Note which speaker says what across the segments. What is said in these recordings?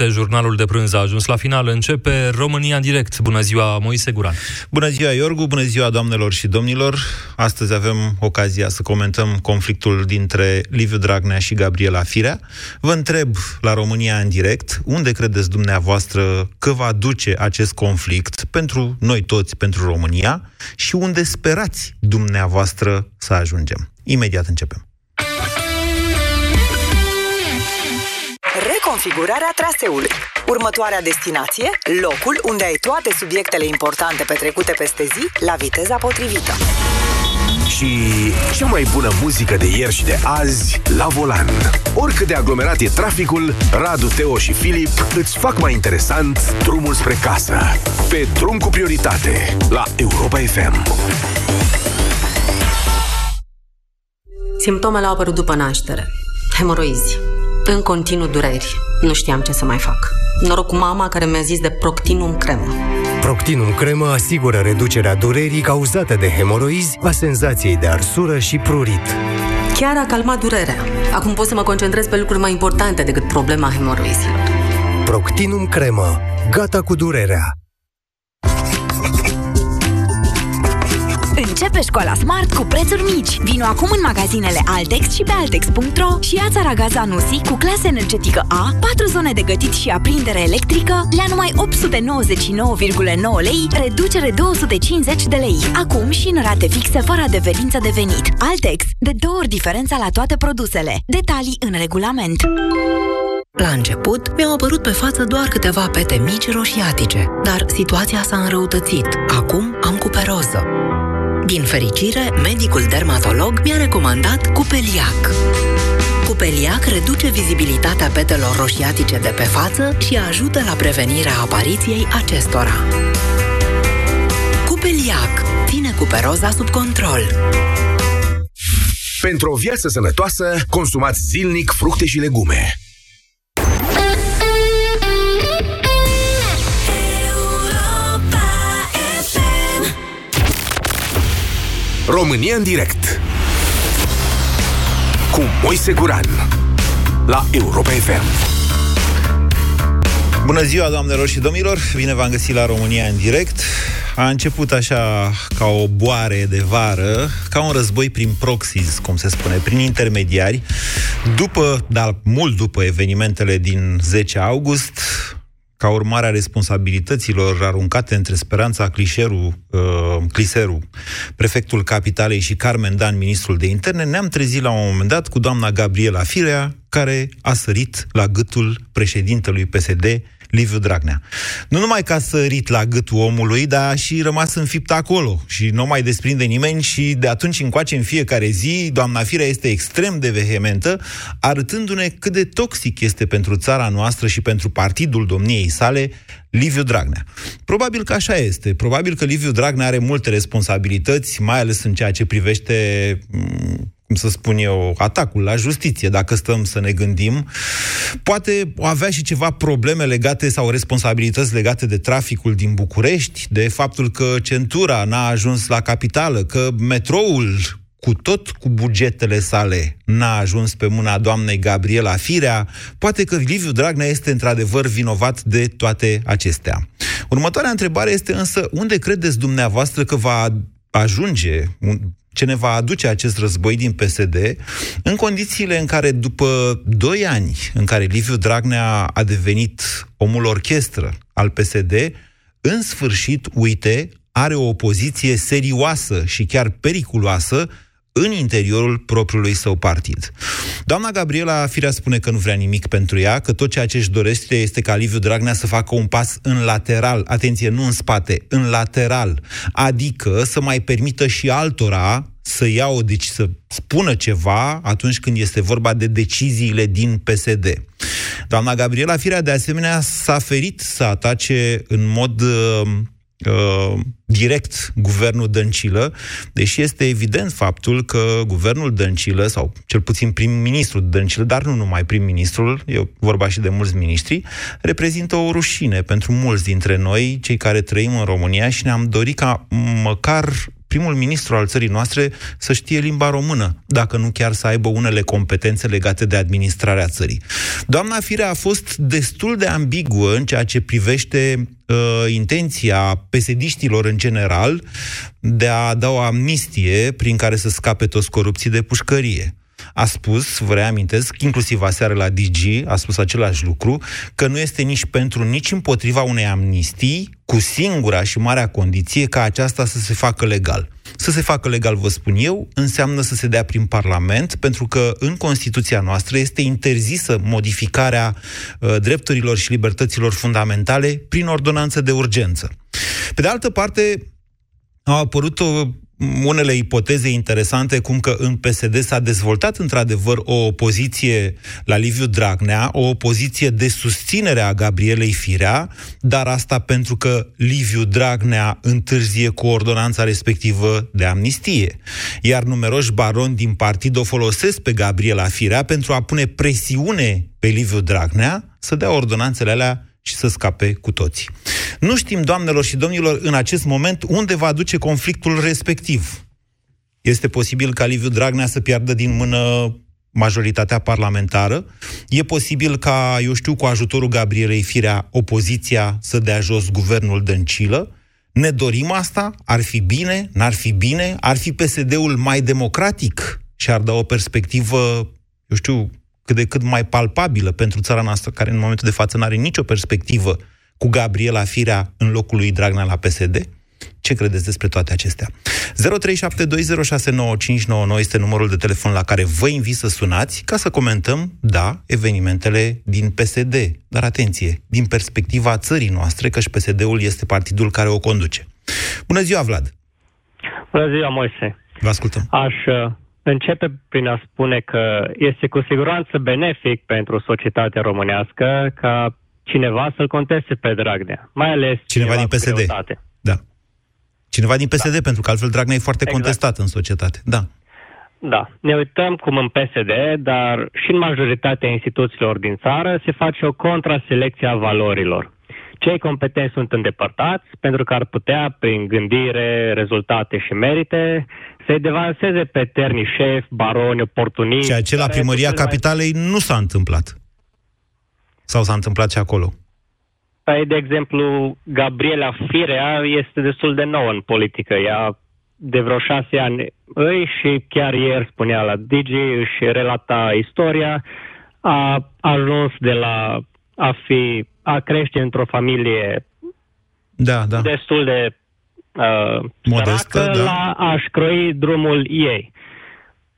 Speaker 1: minute, jurnalul de prânz a ajuns la final. Începe România în direct. Bună ziua, Moise Guran.
Speaker 2: Bună ziua, Iorgu, bună ziua, doamnelor și domnilor. Astăzi avem ocazia să comentăm conflictul dintre Liviu Dragnea și Gabriela Firea. Vă întreb la România în direct, unde credeți dumneavoastră că va duce acest conflict pentru noi toți, pentru România, și unde sperați dumneavoastră să ajungem? Imediat începem.
Speaker 3: Reconfigurarea traseului. Următoarea destinație, locul unde ai toate subiectele importante petrecute peste zi la viteza potrivită.
Speaker 4: Și cea mai bună muzică de ieri și de azi la volan. Oricât de aglomerat e traficul, Radu, Teo și Filip îți fac mai interesant drumul spre casă. Pe drum cu prioritate la Europa FM.
Speaker 5: Simptomele au apărut după naștere. Hemoroizi, în continuu dureri. Nu știam ce să mai fac. Noroc cu mama care mi-a zis de Proctinum cremă.
Speaker 6: Proctinum cremă asigură reducerea durerii cauzate de hemoroizi, a senzației de arsură și prurit.
Speaker 5: Chiar a calmat durerea. Acum pot să mă concentrez pe lucruri mai importante decât problema hemoroizilor.
Speaker 6: Proctinum cremă. Gata cu durerea.
Speaker 7: Începe școala Smart cu prețuri mici. Vino acum în magazinele Altex și pe Altex.ro și ia țara Anusi cu clasă energetică A, 4 zone de gătit și aprindere electrică la numai 899,9 lei, reducere 250 de lei. Acum și în rate fixe fără adeverință de venit. Altex, de două ori diferența la toate produsele. Detalii în regulament.
Speaker 8: La început, mi-au apărut pe față doar câteva pete mici roșiatice, dar situația s-a înrăutățit. Acum am cuperoză. Din fericire, medicul dermatolog mi-a recomandat Cupeliac. Cupeliac reduce vizibilitatea petelor roșiatice de pe față și ajută la prevenirea apariției acestora. Cupeliac ține cuperoza sub control.
Speaker 4: Pentru o viață sănătoasă, consumați zilnic fructe și legume. România în direct cu Moise Guran la Europa FM.
Speaker 2: Bună ziua, doamnelor și domnilor! Bine v-am găsit la România în direct. A început așa ca o boare de vară, ca un război prin proxies, cum se spune, prin intermediari. După, dar mult după evenimentele din 10 august, ca urmare a responsabilităților aruncate între Speranța Clișeru, uh, Cliseru, prefectul Capitalei și Carmen Dan, ministrul de interne, ne-am trezit la un moment dat cu doamna Gabriela Firea, care a sărit la gâtul președintelui PSD, Liviu Dragnea. Nu numai că a sărit la gâtul omului, dar a și rămas înfipt acolo și nu mai desprinde nimeni și de atunci încoace în fiecare zi, doamna Firea este extrem de vehementă, arătându-ne cât de toxic este pentru țara noastră și pentru partidul domniei sale Liviu Dragnea. Probabil că așa este. Probabil că Liviu Dragnea are multe responsabilități, mai ales în ceea ce privește cum să spun eu, atacul la justiție, dacă stăm să ne gândim. Poate avea și ceva probleme legate sau responsabilități legate de traficul din București, de faptul că centura n-a ajuns la capitală, că metroul cu tot cu bugetele sale n-a ajuns pe mâna doamnei Gabriela Firea, poate că Liviu Dragnea este într-adevăr vinovat de toate acestea. Următoarea întrebare este însă, unde credeți dumneavoastră că va ajunge ce ne va aduce acest război din PSD, în condițiile în care, după doi ani în care Liviu Dragnea a devenit omul orchestră al PSD, în sfârșit, uite, are o opoziție serioasă și chiar periculoasă în interiorul propriului său partid. Doamna Gabriela Firea spune că nu vrea nimic pentru ea, că tot ceea ce își dorește este ca Liviu Dragnea să facă un pas în lateral, atenție, nu în spate, în lateral, adică să mai permită și altora să ia o deci să spună ceva atunci când este vorba de deciziile din PSD. Doamna Gabriela Firea, de asemenea, s-a ferit să atace în mod uh, uh, direct guvernul Dăncilă, deși este evident faptul că guvernul Dăncilă, sau cel puțin prim-ministrul Dăncilă, dar nu numai prim-ministrul, e vorba și de mulți miniștri, reprezintă o rușine pentru mulți dintre noi, cei care trăim în România și ne-am dorit ca măcar primul ministru al țării noastre să știe limba română, dacă nu chiar să aibă unele competențe legate de administrarea țării. Doamna Firea a fost destul de ambiguă în ceea ce privește uh, intenția pesediștilor în general de a da o amnistie prin care să scape toți corupții de pușcărie a spus, vă reamintesc, inclusiv aseară la DG, a spus același lucru, că nu este nici pentru, nici împotriva unei amnistii, cu singura și marea condiție ca aceasta să se facă legal. Să se facă legal, vă spun eu, înseamnă să se dea prin Parlament, pentru că în Constituția noastră este interzisă modificarea uh, drepturilor și libertăților fundamentale prin ordonanță de urgență. Pe de altă parte, au apărut o unele ipoteze interesante, cum că în PSD s-a dezvoltat într-adevăr o opoziție la Liviu Dragnea, o opoziție de susținere a Gabrielei Firea, dar asta pentru că Liviu Dragnea întârzie cu ordonanța respectivă de amnistie. Iar numeroși baroni din partid o folosesc pe Gabriela Firea pentru a pune presiune pe Liviu Dragnea să dea ordonanțele alea și să scape cu toții. Nu știm, doamnelor și domnilor, în acest moment unde va duce conflictul respectiv. Este posibil ca Liviu Dragnea să piardă din mână majoritatea parlamentară. E posibil ca, eu știu, cu ajutorul Gabrielei Firea, opoziția să dea jos guvernul Dăncilă. Ne dorim asta? Ar fi bine? N-ar fi bine? Ar fi PSD-ul mai democratic și ar da o perspectivă, eu știu, cât de cât mai palpabilă pentru țara noastră, care în momentul de față nu are nicio perspectivă cu Gabriela Firea în locul lui Dragnea la PSD? Ce credeți despre toate acestea? 0372069599 este numărul de telefon la care vă invit să sunați ca să comentăm, da, evenimentele din PSD. Dar atenție, din perspectiva țării noastre, că și PSD-ul este partidul care o conduce. Bună ziua, Vlad!
Speaker 9: Bună ziua, Moise!
Speaker 2: Vă ascultăm!
Speaker 9: Aș uh, începe prin a spune că este cu siguranță benefic pentru societatea românească ca cineva să-l conteste pe Dragnea, mai ales
Speaker 2: cineva, din PSD. Da. Cineva din PSD, da. pentru că altfel Dragnea e foarte exact. contestat în societate. Da.
Speaker 9: Da. Ne uităm cum în PSD, dar și în majoritatea instituțiilor din țară se face o contraselecție a valorilor. Cei competenți sunt îndepărtați pentru că ar putea, prin gândire, rezultate și merite, să-i devanseze pe ternii șef, baroni, oportuniști.
Speaker 2: Ceea ce la primăria capitalei nu s-a întâmplat. Sau s-a întâmplat și acolo?
Speaker 9: Păi, de exemplu, Gabriela Firea este destul de nouă în politică. Ea de vreo șase ani îi și chiar ieri spunea la Digi, își relata istoria, a ajuns de la a fi, a crește într-o familie
Speaker 2: da, da.
Speaker 9: destul de uh, Modestă, săracă da. la a-și croi drumul ei.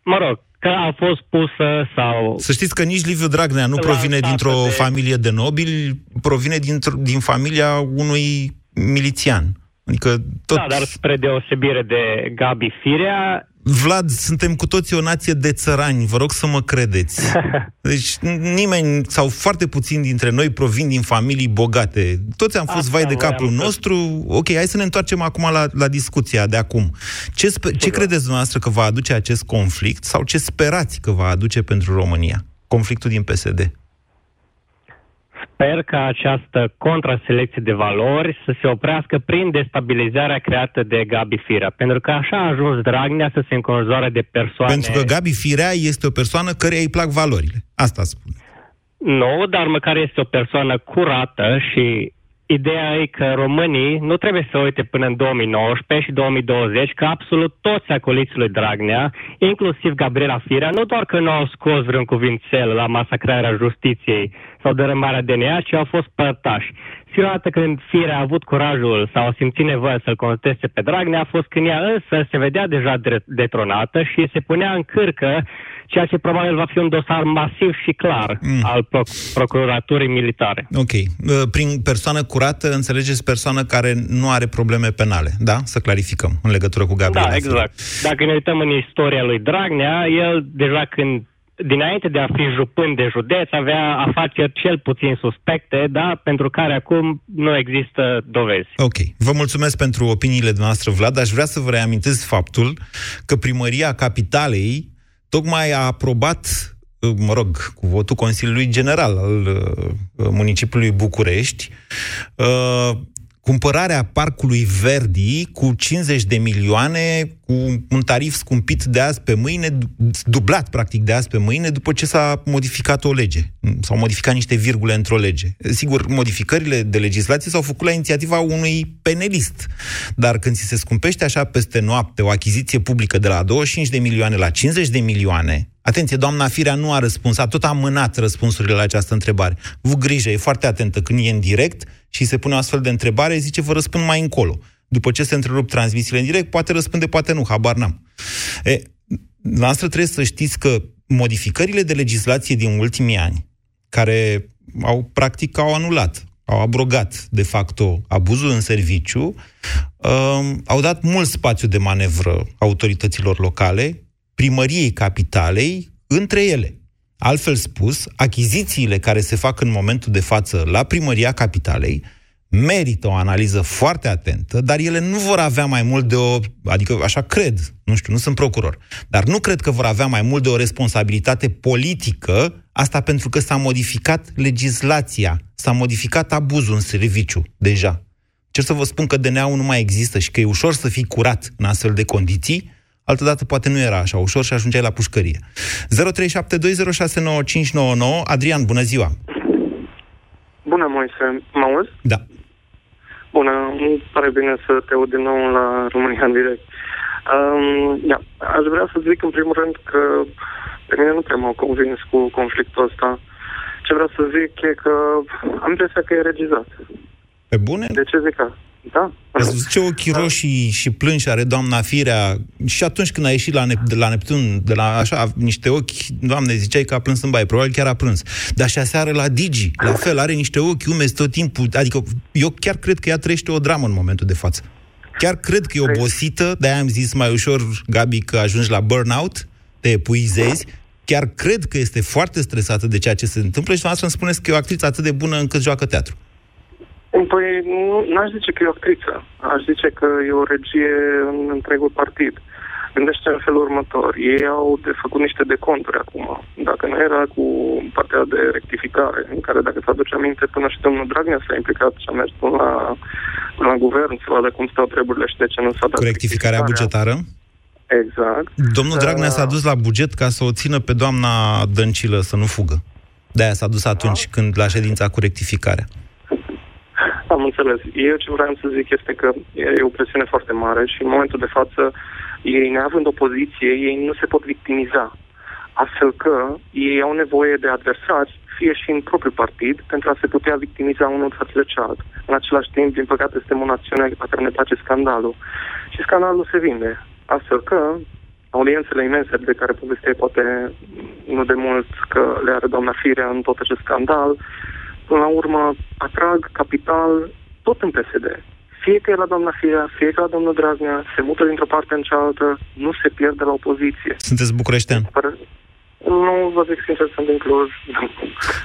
Speaker 9: Mă rog, că a fost pusă sau...
Speaker 2: Să știți că nici Liviu Dragnea nu provine dintr-o de... familie de nobili, provine din familia unui milițian. Adică tot...
Speaker 9: Da, dar spre deosebire de Gabi Firea,
Speaker 2: Vlad, suntem cu toții o nație de țărani, vă rog să mă credeți. Deci nimeni sau foarte puțini dintre noi provin din familii bogate. Toți am fost Asta vai de capul nostru. Ok, hai să ne întoarcem acum la, la discuția de acum. Ce, spe- ce credeți dumneavoastră că va aduce acest conflict sau ce sperați că va aduce pentru România? Conflictul din PSD.
Speaker 9: Sper că această contraselecție de valori să se oprească prin destabilizarea creată de Gabi Firea, pentru că așa a ajuns Dragnea să se înconjoare de persoane...
Speaker 2: Pentru că Gabi Firea este o persoană care îi plac valorile. Asta spun.
Speaker 9: Nu, dar măcar este o persoană curată și Ideea e că românii nu trebuie să uite până în 2019 și 2020 că absolut toți acoliții lui Dragnea, inclusiv Gabriela Firea, nu doar că nu au scos vreun cuvințel la masacrarea justiției sau dărâmarea DNA, ci au fost părtași. Singura dată când Firea a avut curajul sau a simțit nevoie să-l conteste pe Dragnea a fost când ea însă se vedea deja detronată și se punea în cârcă ceea ce probabil va fi un dosar masiv și clar mm. al proc- procuraturii militare.
Speaker 2: Ok. Uh, prin persoană curată înțelegeți persoană care nu are probleme penale, da? Să clarificăm în legătură cu Gabriel.
Speaker 9: Da, exact. Dacă ne uităm în istoria lui Dragnea, el deja când dinainte de a fi jupân de județ, avea afaceri cel puțin suspecte, da, pentru care acum nu există dovezi.
Speaker 2: Ok. Vă mulțumesc pentru opiniile noastre, Vlad. Aș vrea să vă reamintesc faptul că primăria capitalei tocmai a aprobat, mă rog, cu votul Consiliului General al uh, municipiului București, uh, cumpărarea parcului Verdi cu 50 de milioane, cu un tarif scumpit de azi pe mâine, dublat practic de azi pe mâine, după ce s-a modificat o lege. S-au modificat niște virgule într-o lege. Sigur, modificările de legislație s-au făcut la inițiativa unui penelist. Dar când ți se scumpește așa peste noapte o achiziție publică de la 25 de milioane la 50 de milioane, Atenție, doamna Firea nu a răspuns, a tot amânat răspunsurile la această întrebare. Vă grijă, e foarte atentă când e în direct și se pune o astfel de întrebare, zice, vă răspund mai încolo. După ce se întrerup transmisiile în direct, poate răspunde, poate nu, habar n-am. E, noastră trebuie să știți că modificările de legislație din ultimii ani, care au practic au anulat, au abrogat de facto abuzul în serviciu, um, au dat mult spațiu de manevră autorităților locale, primăriei capitalei, între ele. Altfel spus, achizițiile care se fac în momentul de față la primăria capitalei merită o analiză foarte atentă, dar ele nu vor avea mai mult de o, adică așa cred, nu știu, nu sunt procuror, dar nu cred că vor avea mai mult de o responsabilitate politică, asta pentru că s-a modificat legislația, s-a modificat abuzul în serviciu deja. Cer să vă spun că DNA-ul nu mai există și că e ușor să fii curat în astfel de condiții, altădată poate nu era așa ușor și ajungeai la pușcărie. 0372069599 Adrian, bună ziua!
Speaker 10: Bună, Moise. Mă auzi?
Speaker 2: Da.
Speaker 10: Bună, îmi pare bine să te aud din nou la România în direct. Um, da, aș vrea să zic în primul rând că pe mine nu prea m-au convins cu conflictul ăsta. Ce vreau să zic e că am impresia că e regizat.
Speaker 2: Pe bune?
Speaker 10: De ce zic asta? Da.
Speaker 2: Ați văzut ce ochii roșii și plânși are doamna Firea și atunci când a ieșit la, Nep- de la Neptun, de la așa, niște ochi, doamne, ziceai că a plâns în baie, probabil chiar a plâns. Dar și aseară la Digi, la fel, are niște ochi umezi tot timpul, adică eu chiar cred că ea trăiește o dramă în momentul de față. Chiar cred că e obosită, de-aia am zis mai ușor, Gabi, că ajungi la burnout, te epuizezi, chiar cred că este foarte stresată de ceea ce se întâmplă și dumneavoastră îmi spuneți că e o actriță atât de bună încât joacă teatru.
Speaker 10: Păi nu aș zice că e o actriță. Aș zice că e o regie în întregul partid. Gândește în felul următor. Ei au de făcut niște deconturi acum. Dacă nu era cu partea de rectificare, în care, dacă ți aduce aminte, până și domnul Dragnea s-a implicat și a mers până la, până la guvern să vadă cum stau treburile și de ce nu s-a dat
Speaker 2: Cu rectificarea bugetară?
Speaker 10: Exact.
Speaker 2: Domnul Dragnea s-a dus la buget ca să o țină pe doamna Dăncilă să nu fugă. De-aia s-a dus atunci da. când la ședința cu rectificarea.
Speaker 10: Am înțeles. Eu ce vreau să zic este că e o presiune foarte mare și în momentul de față, ei neavând o poziție, ei nu se pot victimiza. Astfel că ei au nevoie de adversari, fie și în propriul partid, pentru a se putea victimiza unul față de cealalt. În același timp, din păcate, suntem o națiune pe care ne place scandalul. Și scandalul se vinde. Astfel că audiențele imense de care povesteai poate nu de mult că le are doamna Firea în tot acest scandal, până la urmă, atrag capital tot în PSD. Fie că e la doamna Firea, fie că la domnul Dragnea, se mută dintr-o parte în cealaltă, nu se pierde la opoziție.
Speaker 2: Sunteți bucureștean?
Speaker 10: Nu, vă zic sincer, sunt din Cluj.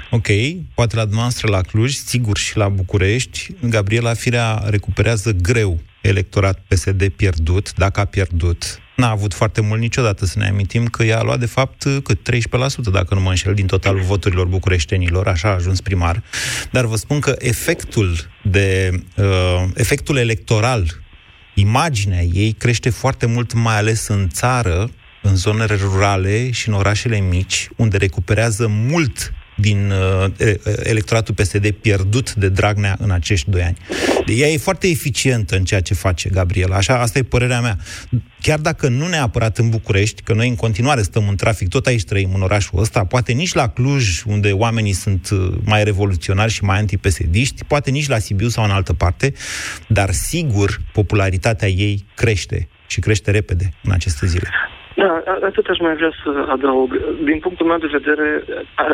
Speaker 2: Ok, poate la dumneavoastră la Cluj, sigur și la București, Gabriela Firea recuperează greu electorat PSD pierdut, dacă a pierdut, n-a avut foarte mult niciodată să ne amintim că ea a luat de fapt cât 13%, dacă nu mă înșel, din totalul voturilor bucureștenilor, așa a ajuns primar. Dar vă spun că efectul de uh, efectul electoral, imaginea ei crește foarte mult, mai ales în țară, în zonele rurale și în orașele mici, unde recuperează mult din uh, electoratul PSD pierdut de Dragnea în acești doi ani. Ea e foarte eficientă în ceea ce face Gabriela, așa, asta e părerea mea. Chiar dacă nu neapărat în București, că noi în continuare stăm în trafic, tot aici trăim în orașul ăsta, poate nici la Cluj, unde oamenii sunt uh, mai revoluționari și mai antipesediști, poate nici la Sibiu sau în altă parte, dar sigur popularitatea ei crește și crește repede în aceste zile.
Speaker 10: Da, atât aș mai vrea să adaug. Din punctul meu de vedere,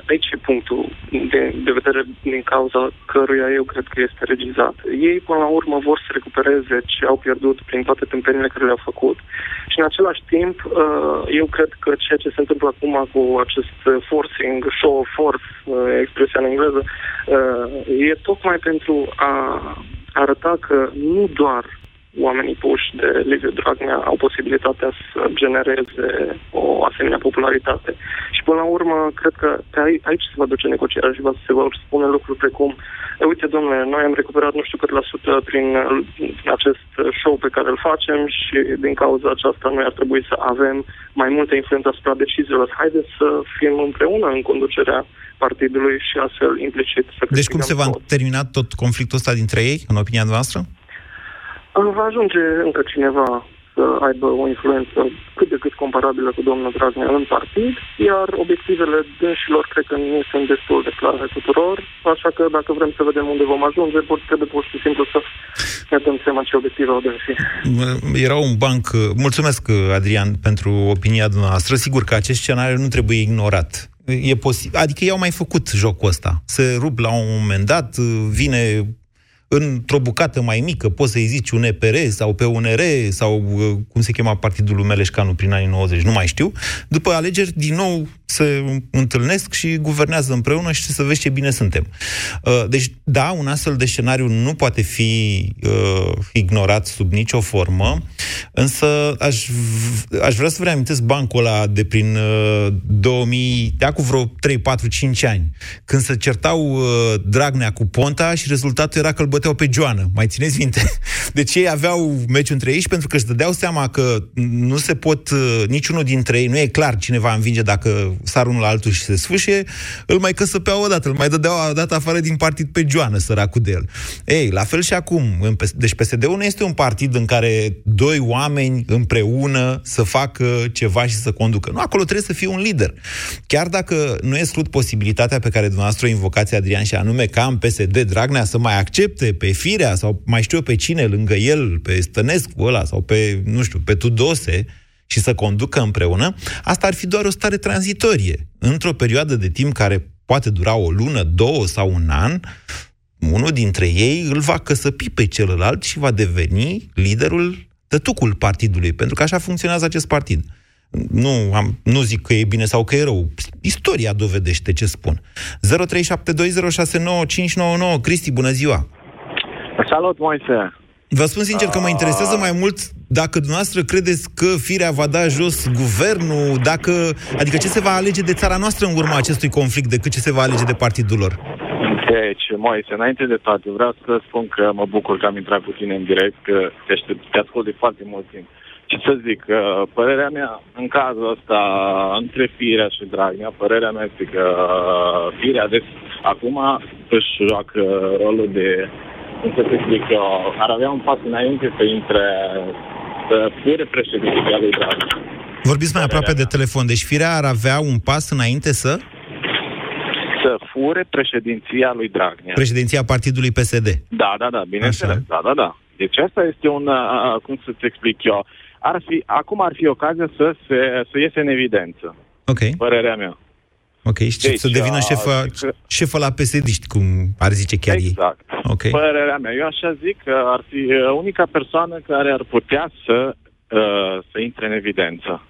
Speaker 10: aici e punctul de, de vedere din cauza căruia eu cred că este regizat. Ei, până la urmă, vor să recupereze ce au pierdut prin toate tâmpenile care le-au făcut și, în același timp, uh, eu cred că ceea ce se întâmplă acum cu acest forcing, show of force, uh, expresia în engleză, uh, e tocmai pentru a arăta că nu doar oamenii puși de Liviu Dragnea au posibilitatea să genereze o asemenea popularitate. Și până la urmă, cred că aici se va duce negocierea și va, se vor spune lucruri precum uite, domnule, noi am recuperat nu știu cât la sută prin acest show pe care îl facem și din cauza aceasta noi ar trebui să avem mai multă influență asupra deciziilor. Haideți să fim împreună în conducerea partidului și astfel implicit să
Speaker 2: Deci cum se va tot. termina tot conflictul ăsta dintre ei, în opinia noastră?
Speaker 10: Va ajunge încă cineva să aibă o influență cât de cât comparabilă cu domnul Dragnea în partid, iar obiectivele dânșilor cred că nu sunt destul de clare tuturor, așa că dacă vrem să vedem unde vom ajunge, trebuie pur și simplu să ne dăm seama ce obiective au dânșii.
Speaker 2: Era un banc... Mulțumesc, Adrian, pentru opinia dumneavoastră. Sigur că acest scenariu nu trebuie ignorat. E posibil, adică ei au mai făcut jocul ăsta. Se rup la un moment dat, vine într-o bucată mai mică, poți să-i zici un EPR sau pe un R sau uh, cum se chema partidul lui Meleșcanu prin anii 90, nu mai știu. După alegeri, din nou se întâlnesc și guvernează împreună și să vezi ce bine suntem. Uh, deci, da, un astfel de scenariu nu poate fi uh, ignorat sub nicio formă, însă aș, aș vrea să vă reamintesc bancul ăla de prin uh, 2000, de acum vreo 3, 4, 5 ani, când se certau uh, Dragnea cu Ponta și rezultatul era că îl băteau pe Joană. Mai țineți minte? Deci ei aveau meciul între ei și pentru că își dădeau seama că nu se pot, uh, niciunul dintre ei, nu e clar cine va învinge dacă sar unul la altul și se sfâșie, îl mai căsăpeau odată, îl mai dădeau odată afară din partid pe Joană, săracul de el. Ei, la fel și acum. Deci PSD-ul nu este un partid în care doi oameni împreună să facă ceva și să conducă. Nu, acolo trebuie să fie un lider. Chiar dacă nu exclud posibilitatea pe care dumneavoastră o invocați, Adrian, și anume ca în PSD Dragnea să mai accepte pe Firea sau mai știu eu pe cine lângă el, pe Stănescu ăla sau pe, nu știu, pe Tudose, și să conducă împreună, asta ar fi doar o stare tranzitorie. Într-o perioadă de timp care poate dura o lună, două sau un an, unul dintre ei îl va căsăpi pe celălalt și va deveni liderul tătucul partidului, pentru că așa funcționează acest partid. Nu, am, nu zic că e bine sau că e rău. Istoria dovedește ce spun. 0372069599 Cristi, bună ziua!
Speaker 11: Salut, Moise!
Speaker 2: Vă spun sincer că mă interesează mai mult dacă dumneavoastră credeți că firea va da jos guvernul, dacă, adică ce se va alege de țara noastră în urma acestui conflict decât ce se va alege de partidul lor.
Speaker 11: Deci, Moise, înainte de toate, vreau să spun că mă bucur că am intrat cu tine în direct, că te, aștept, te ascult de foarte mult timp. Ce să zic, părerea mea în cazul ăsta, între Firea și Dragnea, părerea mea este că Firea de acum își joacă rolul de cum să explic eu, ar avea un pas înainte să intre, să fure președintele lui Draghi.
Speaker 2: Vorbiți mai aproape de telefon. Deci firea ar avea un pas înainte să?
Speaker 11: Să fure președinția lui Dragnea.
Speaker 2: Președinția partidului PSD.
Speaker 11: Da, da, da, bineînțeles. Da, da, da. Deci asta este un, uh, cum să-ți explic eu, ar fi, acum ar fi ocazia să, se, să iese în evidență.
Speaker 2: Ok.
Speaker 11: Părerea mea.
Speaker 2: Ok, și deci, să devină șefa, șefa la psd cum ar zice chiar
Speaker 11: exact.
Speaker 2: ei. Okay.
Speaker 11: Părerea mea. Eu așa zic că ar fi uh, unica persoană care ar putea să, uh, să intre în evidență.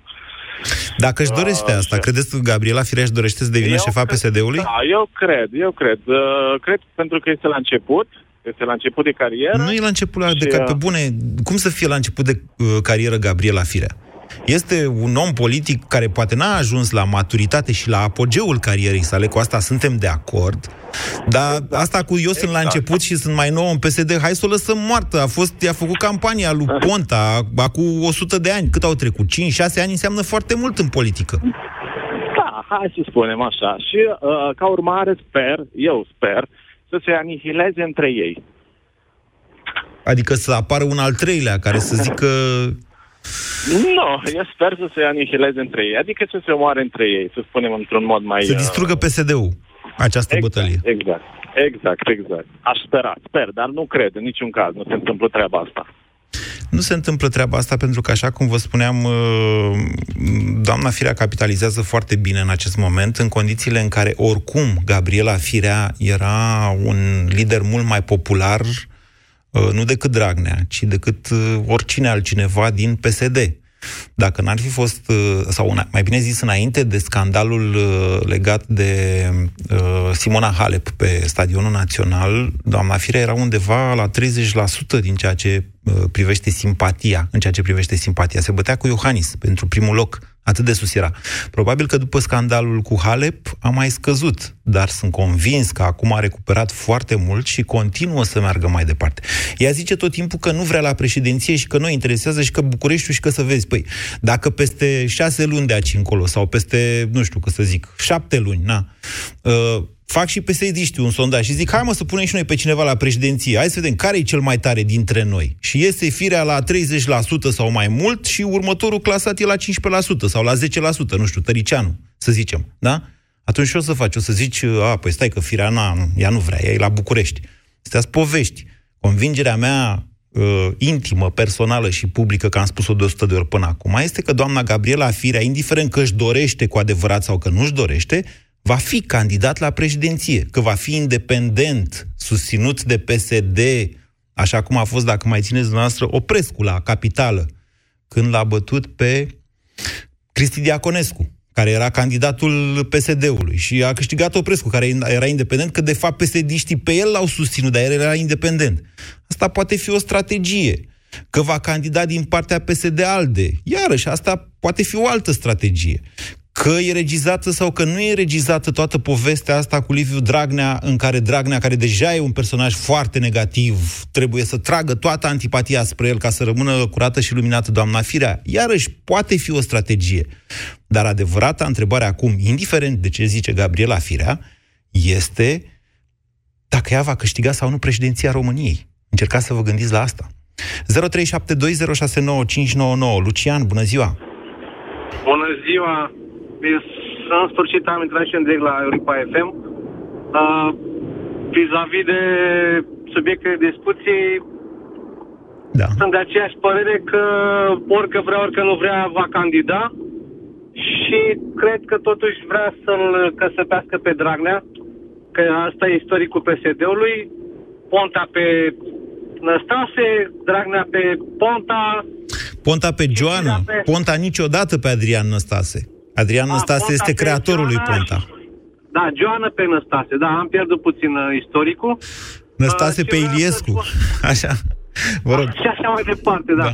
Speaker 2: Dacă își dorește uh, asta, credeți că Gabriela Firea își dorește să devină șefa PSD-ului?
Speaker 11: Da, eu cred, eu cred. Uh, cred pentru că este la început, este la început de carieră.
Speaker 2: Nu e la început de carieră. Pe bune, cum să fie la început de uh, carieră Gabriela Firea? Este un om politic care poate n-a ajuns la maturitate și la apogeul carierei sale, cu asta suntem de acord, dar asta cu eu sunt la exact. început și sunt mai nou în PSD, hai să o lăsăm moartă. A fost, i-a făcut campania lui Ponta acum 100 de ani. Cât au trecut? 5-6 ani înseamnă foarte mult în politică.
Speaker 11: Da, hai să spunem așa. Și uh, ca urmare sper, eu sper, să se anihileze între ei.
Speaker 2: Adică să apară un al treilea care să zică
Speaker 11: nu, eu sper să se anihileze între ei, adică să se omoare între ei, să spunem într-un mod mai...
Speaker 2: Să distrugă PSD-ul, această
Speaker 11: exact,
Speaker 2: bătălie.
Speaker 11: Exact, exact, exact. Aș spera, sper, dar nu cred, în niciun caz, nu se întâmplă treaba asta.
Speaker 2: Nu se întâmplă treaba asta pentru că, așa cum vă spuneam, uh, doamna Firea capitalizează foarte bine în acest moment, în condițiile în care, oricum, Gabriela Firea era un lider mult mai popular Uh, nu decât Dragnea, ci decât uh, oricine altcineva din PSD. dacă n-ar fi fost, uh, sau mai bine zis, înainte de scandalul uh, legat de uh, Simona Halep pe Stadionul Național, doamna Firea era undeva la 30% din ceea ce privește simpatia, în ceea ce privește simpatia. Se bătea cu Iohannis pentru primul loc Atât de sus era. Probabil că după scandalul cu Halep a mai scăzut, dar sunt convins că acum a recuperat foarte mult și continuă să meargă mai departe. Ea zice tot timpul că nu vrea la președinție și că nu interesează și că Bucureștiul și că să vezi, păi, dacă peste șase luni de aici încolo sau peste, nu știu, că să zic, șapte luni, na, uh, fac și psd un sondaj și zic, hai mă să punem și noi pe cineva la președinție, hai să vedem care e cel mai tare dintre noi. Și iese firea la 30% sau mai mult și următorul clasat e la 15% sau la 10%, nu știu, Tăricianu, să zicem, da? Atunci ce o să faci? O să zici, a, păi stai că firea, na, ea nu vrea, ea e la București. Astea povești. Convingerea mea uh, intimă, personală și publică, că am spus-o de 100 de ori până acum, este că doamna Gabriela Firea, indiferent că își dorește cu adevărat sau că nu își dorește, va fi candidat la președinție, că va fi independent, susținut de PSD, așa cum a fost, dacă mai țineți dumneavoastră, Oprescu la capitală, când l-a bătut pe Cristi Diaconescu, care era candidatul PSD-ului și a câștigat Oprescu, care era independent, că de fapt PSD-știi pe el l-au susținut, dar el era independent. Asta poate fi o strategie. Că va candida din partea PSD-ALDE. Iarăși, asta poate fi o altă strategie că e regizată sau că nu e regizată toată povestea asta cu Liviu Dragnea, în care Dragnea, care deja e un personaj foarte negativ, trebuie să tragă toată antipatia spre el ca să rămână curată și luminată doamna Firea. Iarăși, poate fi o strategie. Dar adevărata întrebare acum, indiferent de ce zice Gabriela Firea, este dacă ea va câștiga sau nu președinția României. Încercați să vă gândiți la asta. 0372069599 Lucian, bună ziua!
Speaker 12: Bună ziua! În sfârșit am intrat și în direct la Europa FM. Uh, vis-a-vis de subiecte de discuții,
Speaker 2: da.
Speaker 12: sunt de aceeași părere că orică vrea, orică nu vrea, va candida și cred că totuși vrea să-l căsăpească pe Dragnea, că asta e istoricul PSD-ului, Ponta pe Năstase, Dragnea pe Ponta...
Speaker 2: Ponta pe Joana, pe... Ponta niciodată pe Adrian Năstase. Adrian da, Năstase este creatorul lui Ponta.
Speaker 12: Da, Joana pe Năstase, da, am pierdut puțin uh, istoricul.
Speaker 2: Năstase uh, pe Iliescu, așa, vă rog.
Speaker 12: Și așa mai departe, da. da.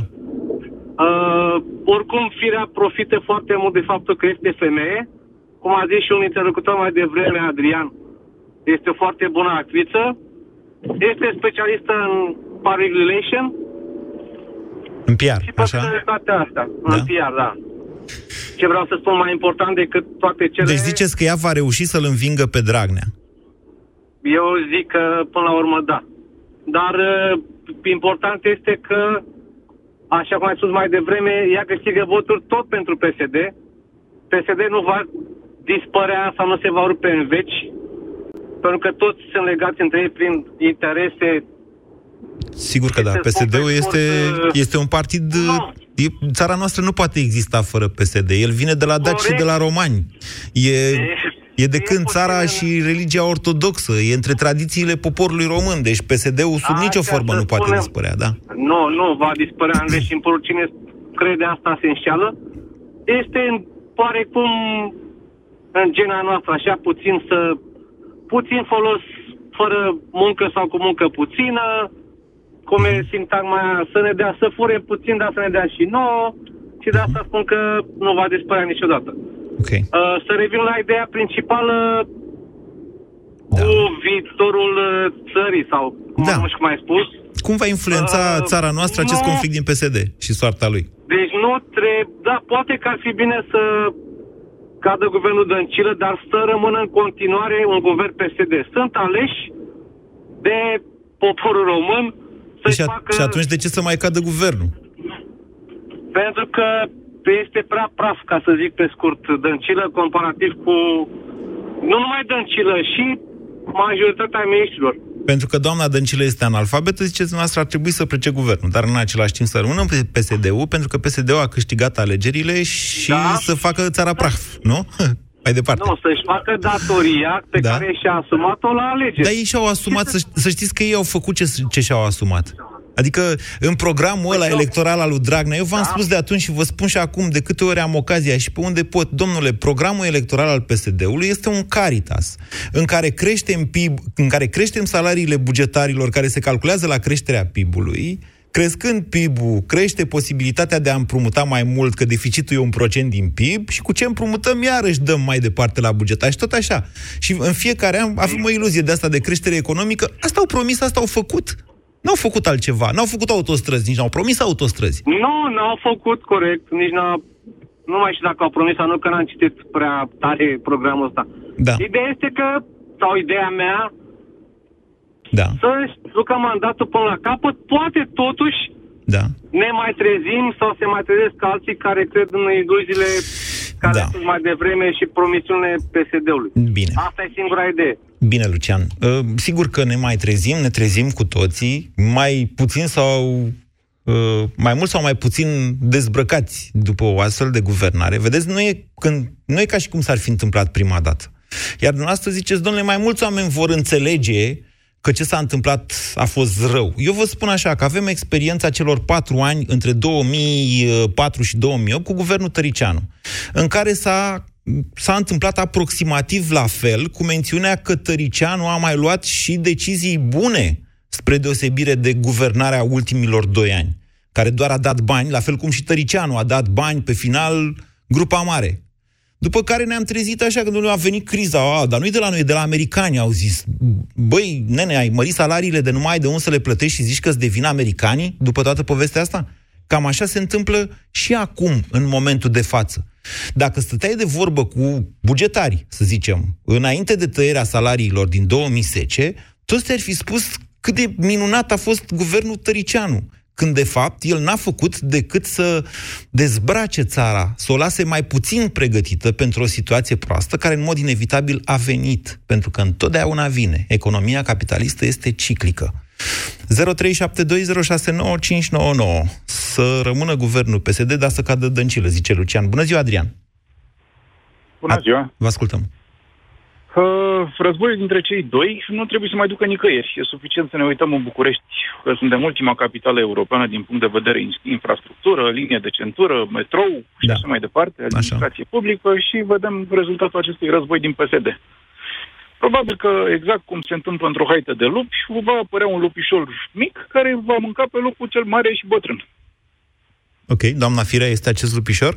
Speaker 12: Uh, oricum, firea profită foarte mult de faptul că este femeie. Cum a zis și un interlocutor mai devreme, Adrian, este o foarte bună actriță. Este specialistă în public relation.
Speaker 2: În PR,
Speaker 12: și așa? Și asta, da? în PR, da ce vreau să spun mai important decât toate cele...
Speaker 2: Deci ziceți că ea va reuși să-l învingă pe Dragnea.
Speaker 12: Eu zic că, până la urmă, da. Dar uh, important este că, așa cum ai spus mai devreme, ea câștigă voturi tot pentru PSD. PSD nu va dispărea sau nu se va rupe în veci, pentru că toți sunt legați între ei prin interese
Speaker 2: Sigur că da. PSD-ul este, uh, este un partid no țara noastră nu poate exista fără PSD. El vine de la daci și de la romani. E, e de când țara și religia ortodoxă, e între tradițiile poporului român, deci PSD-ul sub A, nicio formă nu poate spunem, dispărea, da?
Speaker 12: Nu, nu va dispărea în și în cine crede asta se înșeală. Este cum în gena noastră, așa puțin să puțin folos fără muncă sau cu muncă puțină, cum e sintagma aia, să ne dea, să fure puțin, dar să ne dea și nouă. Și de asta spun că nu va dispărea niciodată.
Speaker 2: Okay.
Speaker 12: Uh, să revin la ideea principală da. cu viitorul uh, țării sau cum, da. nu știu cum ai spus.
Speaker 2: Cum va influența uh, țara noastră acest nu, conflict din PSD și soarta lui?
Speaker 12: Deci nu trebuie... Da, poate că ar fi bine să cadă guvernul Dăncilă, dar să rămână în continuare un guvern PSD. Sunt aleși de poporul român,
Speaker 2: să și, a, facă... și atunci de ce să mai cadă guvernul?
Speaker 12: Pentru că este prea praf, ca să zic pe scurt, dăncilă comparativ cu nu numai dăncilă, și majoritatea ministrilor.
Speaker 2: Pentru că doamna Dăncilă este analfabetă, ziceți dumneavoastră, ar trebui să plece guvernul, dar în același timp să rămână pe PSD-ul, pentru că PSD-ul a câștigat alegerile și da. să facă țara praf, nu? Mai departe.
Speaker 12: Nu, să-și facă datoria pe da? care și-a asumat-o la alegeri.
Speaker 2: Dar ei și-au asumat, să, să știți că ei au făcut ce, ce și-au asumat. Adică în programul ăla electoral al lui Dragnea, eu v-am
Speaker 12: Da.
Speaker 2: spus de atunci și vă spun și acum de câte ori am ocazia și pe unde pot, domnule, programul electoral al PSD-ului este un caritas în care creștem PIB, în care creștem salariile bugetarilor care se calculează la creșterea PIB-ului, Crescând PIB-ul, crește posibilitatea de a împrumuta mai mult, că deficitul e un procent din PIB, și cu ce împrumutăm, iarăși dăm mai departe la buget. Și tot așa. Și în fiecare an avem o iluzie de asta de creștere economică. Asta au promis, asta au făcut. N-au făcut altceva. N-au făcut autostrăzi, nici n-au promis autostrăzi.
Speaker 12: Nu, n-au făcut corect, nici n-a... Nu mai știu dacă au promis sau nu, că n-am citit prea tare programul ăsta.
Speaker 2: Da.
Speaker 12: Ideea este că, sau ideea mea,
Speaker 2: Da.
Speaker 12: să ducă mandatul până la capăt, poate totuși
Speaker 2: Da.
Speaker 12: ne mai trezim sau se mai trezesc alții care cred în iluziile care
Speaker 2: Da.
Speaker 12: sunt mai devreme și promisiunile PSD-ului.
Speaker 2: Bine.
Speaker 12: Asta e singura idee.
Speaker 2: Bine, Lucian. Uh, Sigur că ne mai trezim, ne trezim cu toții, mai puțin sau uh, mai mult sau mai puțin dezbrăcați după o astfel de guvernare. Vedeți, nu e, când, nu e ca și cum s-ar fi întâmplat prima dată. Iar dumneavoastră ziceți, domnule, mai mulți oameni vor înțelege că ce s-a întâmplat a fost rău. Eu vă spun așa, că avem experiența celor patru ani între 2004 și 2008 cu guvernul Tăricianu, în care s-a s-a întâmplat aproximativ la fel, cu mențiunea că Tăricianu a mai luat și decizii bune, spre deosebire de guvernarea ultimilor doi ani, care doar a dat bani, la fel cum și Tăricianu a dat bani pe final grupa mare. După care ne-am trezit așa când a venit criza, a, dar nu-i de la noi, de la americani, au zis, băi, nene, ai mărit salariile de numai de unde să le plătești și zici că îți devin americanii după toată povestea asta? Cam așa se întâmplă și acum, în momentul de față. Dacă stăteai de vorbă cu bugetari, să zicem, înainte de tăierea salariilor din 2010, toți te-ar fi spus cât de minunat a fost guvernul Tăricianu, când de fapt el n-a făcut decât să dezbrace țara, să o lase mai puțin pregătită pentru o situație proastă, care în mod inevitabil a venit, pentru că întotdeauna vine. Economia capitalistă este ciclică. 0372069599 Să rămână guvernul PSD, dar să cadă dăncilă, zice Lucian. Bună ziua, Adrian!
Speaker 13: Bună ziua!
Speaker 2: Vă ascultăm.
Speaker 13: Uh, războiul dintre cei doi nu trebuie să mai ducă nicăieri. E suficient să ne uităm în București, că suntem ultima capitală europeană din punct de vedere in- infrastructură, linie de centură, metrou și
Speaker 2: Da.
Speaker 13: așa mai departe, administrație publică și vedem rezultatul acestui război din PSD. Probabil că exact cum se întâmplă într-o haită de lupi, va apărea un lupișor mic care va mânca pe lupul cel mare și bătrân.
Speaker 2: Ok, doamna Firea, este acest lupișor?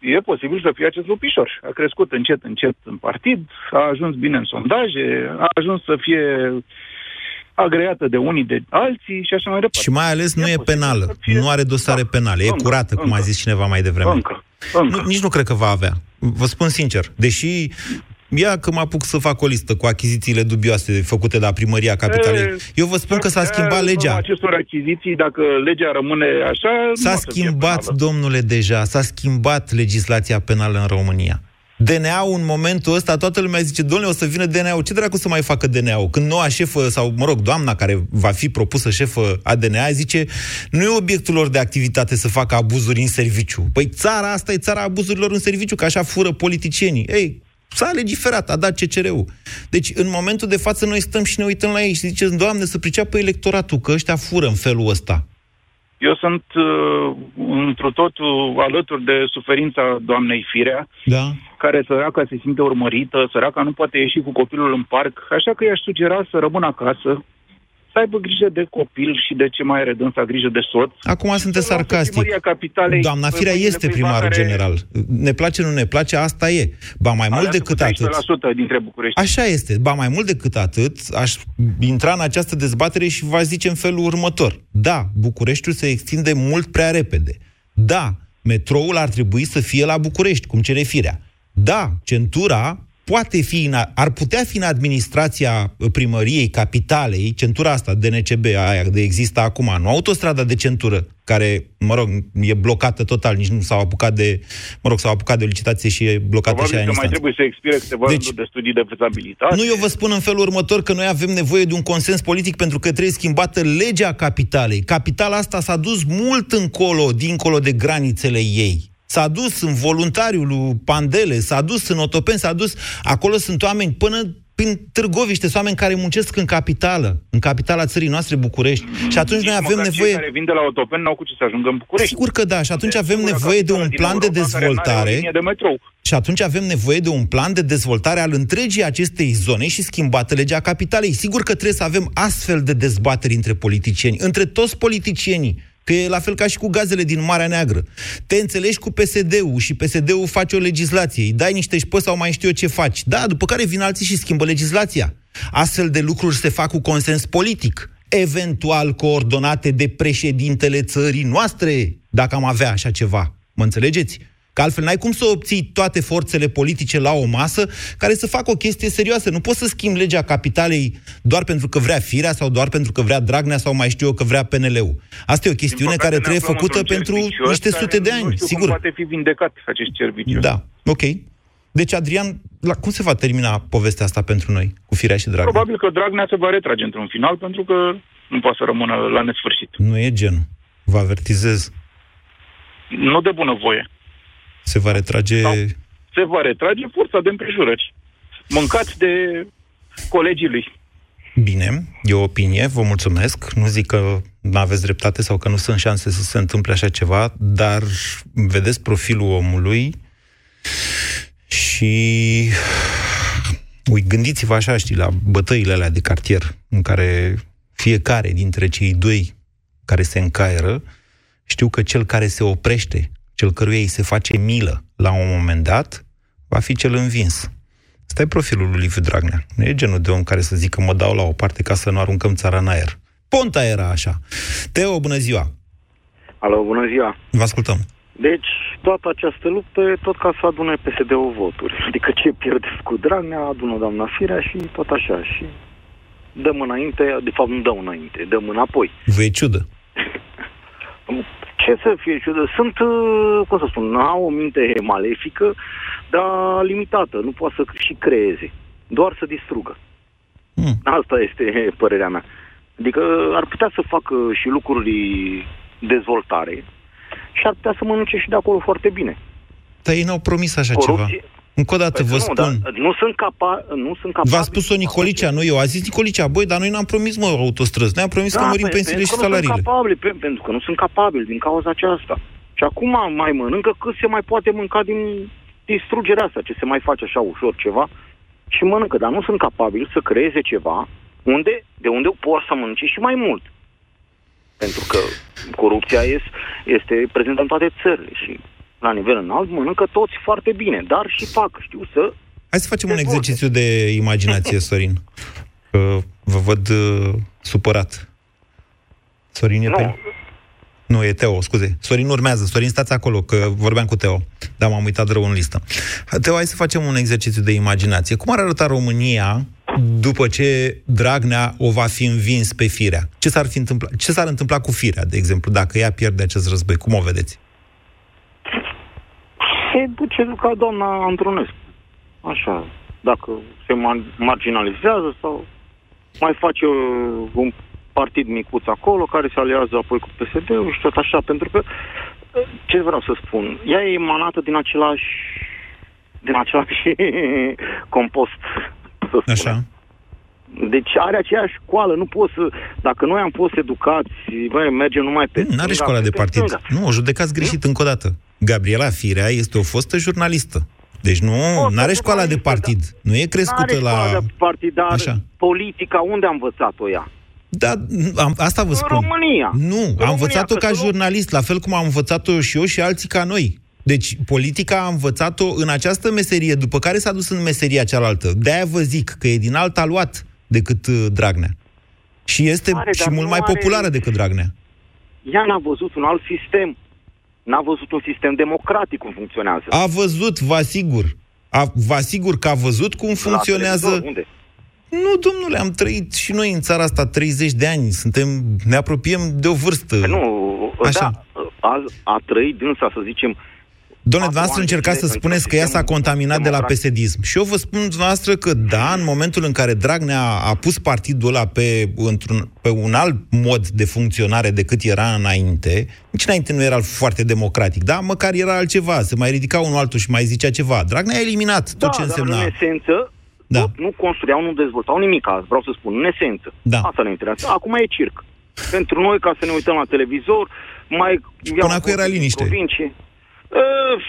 Speaker 13: E posibil să fie acest lupișor. A crescut încet, încet în partid, a ajuns bine în sondaje, a ajuns să fie agreată de unii de alții și așa mai departe.
Speaker 2: Și mai ales nu e penală, nu are dosare penale, e
Speaker 13: Da. încă,
Speaker 2: curată, cum a
Speaker 13: încă.
Speaker 2: zis cineva mai devreme.
Speaker 13: Încă, încă.
Speaker 2: Nu, nici nu cred că va avea. Vă spun sincer, deși Ia că mă apuc să fac o listă cu achizițiile dubioase făcute la primăria capitalei.
Speaker 13: E,
Speaker 2: Eu vă spun că s-a schimbat
Speaker 13: în
Speaker 2: legea.
Speaker 13: urma acestor achiziții, dacă legea rămâne așa... nu
Speaker 2: S-a
Speaker 13: o să fie
Speaker 2: schimbat,
Speaker 13: penală.
Speaker 2: domnule, deja, s-a schimbat legislația penală în România. DNA-ul în momentul ăsta, toată lumea zice, domnule, o să vină DNA-ul. Ce dracu să mai facă DNA-ul? Când noua șefă, sau, mă rog, doamna care va fi propusă șefă a DNA, zice, nu e obiectul lor de activitate să facă abuzuri în serviciu. Păi țara asta e țara abuzurilor în serviciu, că așa fură politicienii. Ei, s-a legiferat, a dat CCR-ul. Deci, în momentul de față, noi stăm și ne uităm la ei și zicem, Doamne, să priceapă electoratul, că ăștia fură în felul ăsta.
Speaker 13: Eu sunt uh, întru totul alături de suferința doamnei Firea,
Speaker 2: Da.
Speaker 13: care săraca se simte urmărită, săraca nu poate ieși cu copilul în parc, așa că i-aș sugera să rămână acasă, să aibă grijă de copil și de ce mai are dânsa grijă de soț.
Speaker 2: Acum sunteți sarcastic.
Speaker 13: primăria capitalei
Speaker 2: Doamna
Speaker 13: în
Speaker 2: Firea
Speaker 13: mâinile
Speaker 2: este
Speaker 13: cuiva
Speaker 2: primarul
Speaker 13: care
Speaker 2: general. Ne place, nu ne place, asta e. Ba mai mult
Speaker 13: aleasă
Speaker 2: decât
Speaker 13: cu
Speaker 2: atât.
Speaker 13: 16% dintre București.
Speaker 2: Așa este. Ba mai mult decât atât, aș intra în această dezbatere și v-aș zice în felul următor. Da, Bucureștiul se extinde mult prea repede. Da, metroul ar trebui să fie la București, cum cere firea. Da, centura poate fi, în a- ar putea fi în administrația primăriei capitalei, centura asta, DNCB, aia de există acum, nu autostrada de centură, care, mă rog, e blocată total, nici nu s-au apucat de, mă rog, s-au apucat de o licitație și e blocată și
Speaker 13: Probabil
Speaker 2: aia
Speaker 13: că
Speaker 2: în
Speaker 13: mai
Speaker 2: instanță.
Speaker 13: trebuie să expire câteva deci, de studii de fezabilitate.
Speaker 2: Nu, eu vă spun în felul următor că noi avem nevoie de un consens politic pentru că trebuie schimbată legea capitalei. Capitala asta s-a dus mult încolo, dincolo de granițele ei. S-a dus în voluntariul lui Pandele, s-a dus în Otopeni, s-a dus... Acolo sunt oameni până prin Târgoviște, sunt oameni care muncesc în capitală, în capitala țării noastre, București. Și atunci
Speaker 13: Nici
Speaker 2: noi avem
Speaker 13: măcar
Speaker 2: nevoie...
Speaker 13: Cei care vin de la autopen n-au cu ce să ajungă în București.
Speaker 2: Sigur că da, și atunci avem
Speaker 13: Singura
Speaker 2: nevoie de un
Speaker 13: capitală din
Speaker 2: plan de
Speaker 13: Europa care n-are o
Speaker 2: dezvoltare.
Speaker 13: linie de metrou.
Speaker 2: Și atunci avem nevoie de un plan de dezvoltare al întregii acestei zone și schimbată legea capitalei. Sigur că trebuie să avem astfel de dezbateri între politicieni, între toți politicienii. Că e la fel ca și cu gazele din Marea Neagră. Te înțelegi cu PSD-ul și PSD-ul face o legislație, îi dai niște șpă sau mai știu eu ce faci. Da, după care vin alții și schimbă legislația. Astfel de lucruri se fac cu consens politic, eventual coordonate de președintele țării noastre, dacă am avea așa ceva. Mă înțelegeți? Că altfel n-ai cum să obții toate forțele politice la o masă care să facă o chestie serioasă. Nu poți să schimbi legea capitalei doar pentru că vrea Firea sau doar pentru că vrea Dragnea sau mai știu eu că vrea PNL-ul. Asta e o chestiune
Speaker 13: Din păcate,
Speaker 2: care
Speaker 13: ne
Speaker 2: trebuie
Speaker 13: aflăm
Speaker 2: făcută
Speaker 13: într-un
Speaker 2: pentru
Speaker 13: cerc vicios
Speaker 2: niște
Speaker 13: care
Speaker 2: sute de ani,
Speaker 13: nu știu
Speaker 2: sigur.
Speaker 13: Cum poate fi vindecat acest cerc vicios.
Speaker 2: Da, ok. Deci, Adrian, la, cum se va termina povestea asta pentru noi, cu Firea și Dragnea?
Speaker 13: Probabil că Dragnea se va retrage într-un final pentru că nu poate să rămână la nesfârșit.
Speaker 2: Nu e genul. Vă avertizez.
Speaker 13: Nu de bună voie.
Speaker 2: Se va retrage...
Speaker 13: Se va retrage forța de împrejurări. Mâncați de colegii lui.
Speaker 2: Bine, e o opinie, vă mulțumesc. Nu zic că nu aveți dreptate sau că nu sunt șanse să se întâmple așa ceva, dar vedeți profilul omului și Ui, gândiți-vă așa, știi, la bătăile alea de cartier, în care fiecare dintre cei doi care se încaieră, știu că cel care se oprește, cel căruia îi se face milă la un moment dat, va fi cel învins. Asta e profilul lui Liviu Dragnea. Nu e genul de om care să zică mă dau la o parte ca să nu aruncăm țara în aer. Ponta era așa. Teo, bună ziua!
Speaker 14: Alo, bună ziua!
Speaker 2: Vă ascultăm.
Speaker 14: Deci, toată această luptă e tot ca să adune PSD-ul voturi. Adică ce pierdeți cu Dragnea, adună doamna Firea și tot așa. Și dăm înainte, de fapt nu dăm înainte, dăm înapoi.
Speaker 2: Vă e ciudă.
Speaker 14: Ce să fie ciudă? Sunt, uh, cum să spun, au o minte malefică, dar limitată. Nu poate să și creeze. Doar să distrugă.
Speaker 2: Hmm.
Speaker 14: Asta este părerea mea. Adică ar putea să facă și lucruri dezvoltare și ar putea să mănânce și de acolo foarte bine.
Speaker 2: Dar ei n-au promis așa
Speaker 14: Corupție-
Speaker 2: ceva. Încă o dată
Speaker 14: Păi
Speaker 2: vă
Speaker 14: nu,
Speaker 2: spun.
Speaker 14: dar nu sunt, capa- nu sunt capabili.
Speaker 2: V-a spus-o Nicolicea, nu eu. A zis Nicolicea, băi, dar noi n-am promis, mă, autostrăzi. Noi am promis că mărim
Speaker 14: pe-
Speaker 2: pensiile și
Speaker 14: pentru că nu
Speaker 2: salariile.
Speaker 14: Sunt capabili, pe, pentru că nu sunt capabili din cauza aceasta. Și acum mai mănâncă cât se mai poate mânca din distrugerea asta, ce se mai face așa ușor ceva și mănâncă, dar nu sunt capabili să creeze ceva unde, de unde pot să mănânce și mai mult. Pentru că corupția este, este prezentă în toate țările și la nivel înalt mănâncă toți foarte bine, dar și fac, știu să
Speaker 2: Hai să facem un
Speaker 14: dezvolte.
Speaker 2: exercițiu de imaginație, Sorin. Că vă văd uh, supărat. Sorin e
Speaker 14: Nu.
Speaker 2: pe... Nu, e Teo, scuze. Sorin urmează. Sorin, stați acolo, că vorbeam cu Teo. Dar m-am uitat rău în listă. Teo, hai să facem un exercițiu de imaginație. Cum ar arăta România după ce Dragnea o va fi învins pe firea? Ce s-ar, fi întâmpla... ce s-ar întâmpla cu firea, de exemplu, dacă ea pierde acest război? Cum o vedeți?
Speaker 14: Se duce ca doamna Antonescu. Așa, dacă se mar- marginalizează sau mai face uh, un partid micuț acolo care se aliază apoi cu PSD-ul și tot așa, pentru că uh, ce vreau să spun, ea e emanată din același din același compost, să spun.
Speaker 2: Așa.
Speaker 14: Deci are aceeași școală, nu poți să... Dacă noi am fost educați, băi, mergem numai pe
Speaker 2: Nu are
Speaker 14: stânga,
Speaker 2: școala de
Speaker 14: pe
Speaker 2: partid.
Speaker 14: stânga.
Speaker 2: Nu, o judecați greșit încă o dată. Gabriela Firea este o fostă jurnalistă. Deci nu are școala de partid. Nu e crescută
Speaker 14: N-are
Speaker 2: la...
Speaker 14: școală de partid, dar
Speaker 2: Așa.
Speaker 14: politica, unde a învățat-o ea?
Speaker 2: Da, am, asta vă
Speaker 14: În
Speaker 2: spun.
Speaker 14: România.
Speaker 2: Nu,
Speaker 14: În
Speaker 2: am
Speaker 14: România,
Speaker 2: învățat-o
Speaker 14: că
Speaker 2: ca
Speaker 14: să luăm-
Speaker 2: jurnalist, la fel cum am învățat-o și eu și alții ca noi. Deci, politica a învățat-o în această meserie, după care s-a dus în meseria cealaltă. De-aia vă zic că e din alt aluat decât uh, Dragnea. Și este
Speaker 14: Are,
Speaker 2: și
Speaker 14: dar
Speaker 2: mult
Speaker 14: nu
Speaker 2: mai
Speaker 14: are-
Speaker 2: populară decât Dragnea.
Speaker 14: Ea n-a văzut un alt sistem. N-a văzut un sistem democratic cum funcționează.
Speaker 2: A văzut, vă asigur. A, vă asigur că a văzut cum
Speaker 14: La
Speaker 2: funcționează...
Speaker 14: televizor, Unde?
Speaker 2: Nu, domnule, am trăit și noi în țara asta 30 de ani. Suntem, ne apropiem de o vârstă.
Speaker 14: Păi Nu,
Speaker 2: Așa.
Speaker 14: da, a, a trăit dânsa, să zicem,
Speaker 2: Domnule,
Speaker 14: Patru
Speaker 2: dumneavoastră
Speaker 14: ani de
Speaker 2: încercați să
Speaker 14: zile
Speaker 2: spuneți că
Speaker 14: într-un
Speaker 2: ea s-a
Speaker 14: sistem
Speaker 2: contaminat de la
Speaker 14: democratic.
Speaker 2: pesedism. Și eu vă spun dumneavoastră că da, în momentul în care Dragnea a pus partidul ăla pe, într-un, pe un alt mod de funcționare decât era înainte, nici înainte nu era foarte democratic, da? Măcar era altceva, se mai ridica unul altul și mai zicea ceva. Dragnea a eliminat tot
Speaker 14: da,
Speaker 2: ce însemna.
Speaker 14: dar în esență,
Speaker 2: Da.
Speaker 14: Tot nu construiau, nu dezvoltau nimic, vreau să spun, în esență.
Speaker 2: Da.
Speaker 14: Asta ne interesează. Acum e circ. Pentru noi, ca să ne uităm la televizor, mai...
Speaker 2: Până acum era liniște.
Speaker 14: Provincie. Uh,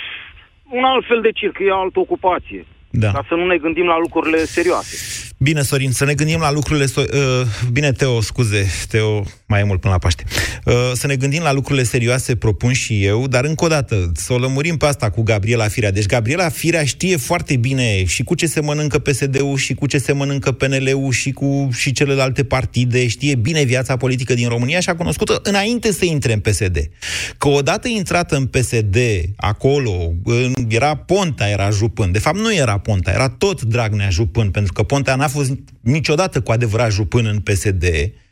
Speaker 14: un alt fel de circ, e altă ocupație.
Speaker 2: Da.
Speaker 14: Ca să nu ne gândim la lucrurile serioase.
Speaker 2: Bine, Sorin, să ne gândim la lucrurile... So- uh, bine, Teo, scuze, Teo, mai e mult până la Paște. Uh, să ne gândim la lucrurile serioase, propun și eu, dar încă o dată, să o lămurim pe asta cu Gabriela Firea. Deci Gabriela Firea știe foarte bine și cu ce se mănâncă PSD-ul, și cu ce se mănâncă PNL-ul, și cu și celelalte partide, știe bine viața politică din România și a cunoscut înainte să intre în PSD. Că odată intrată în PSD, acolo, în, era Ponta, era jupân. De fapt, nu era Ponta, era tot Dragnea jupân, pentru că Ponta n-a fost niciodată cu adevărat jupân în PSD,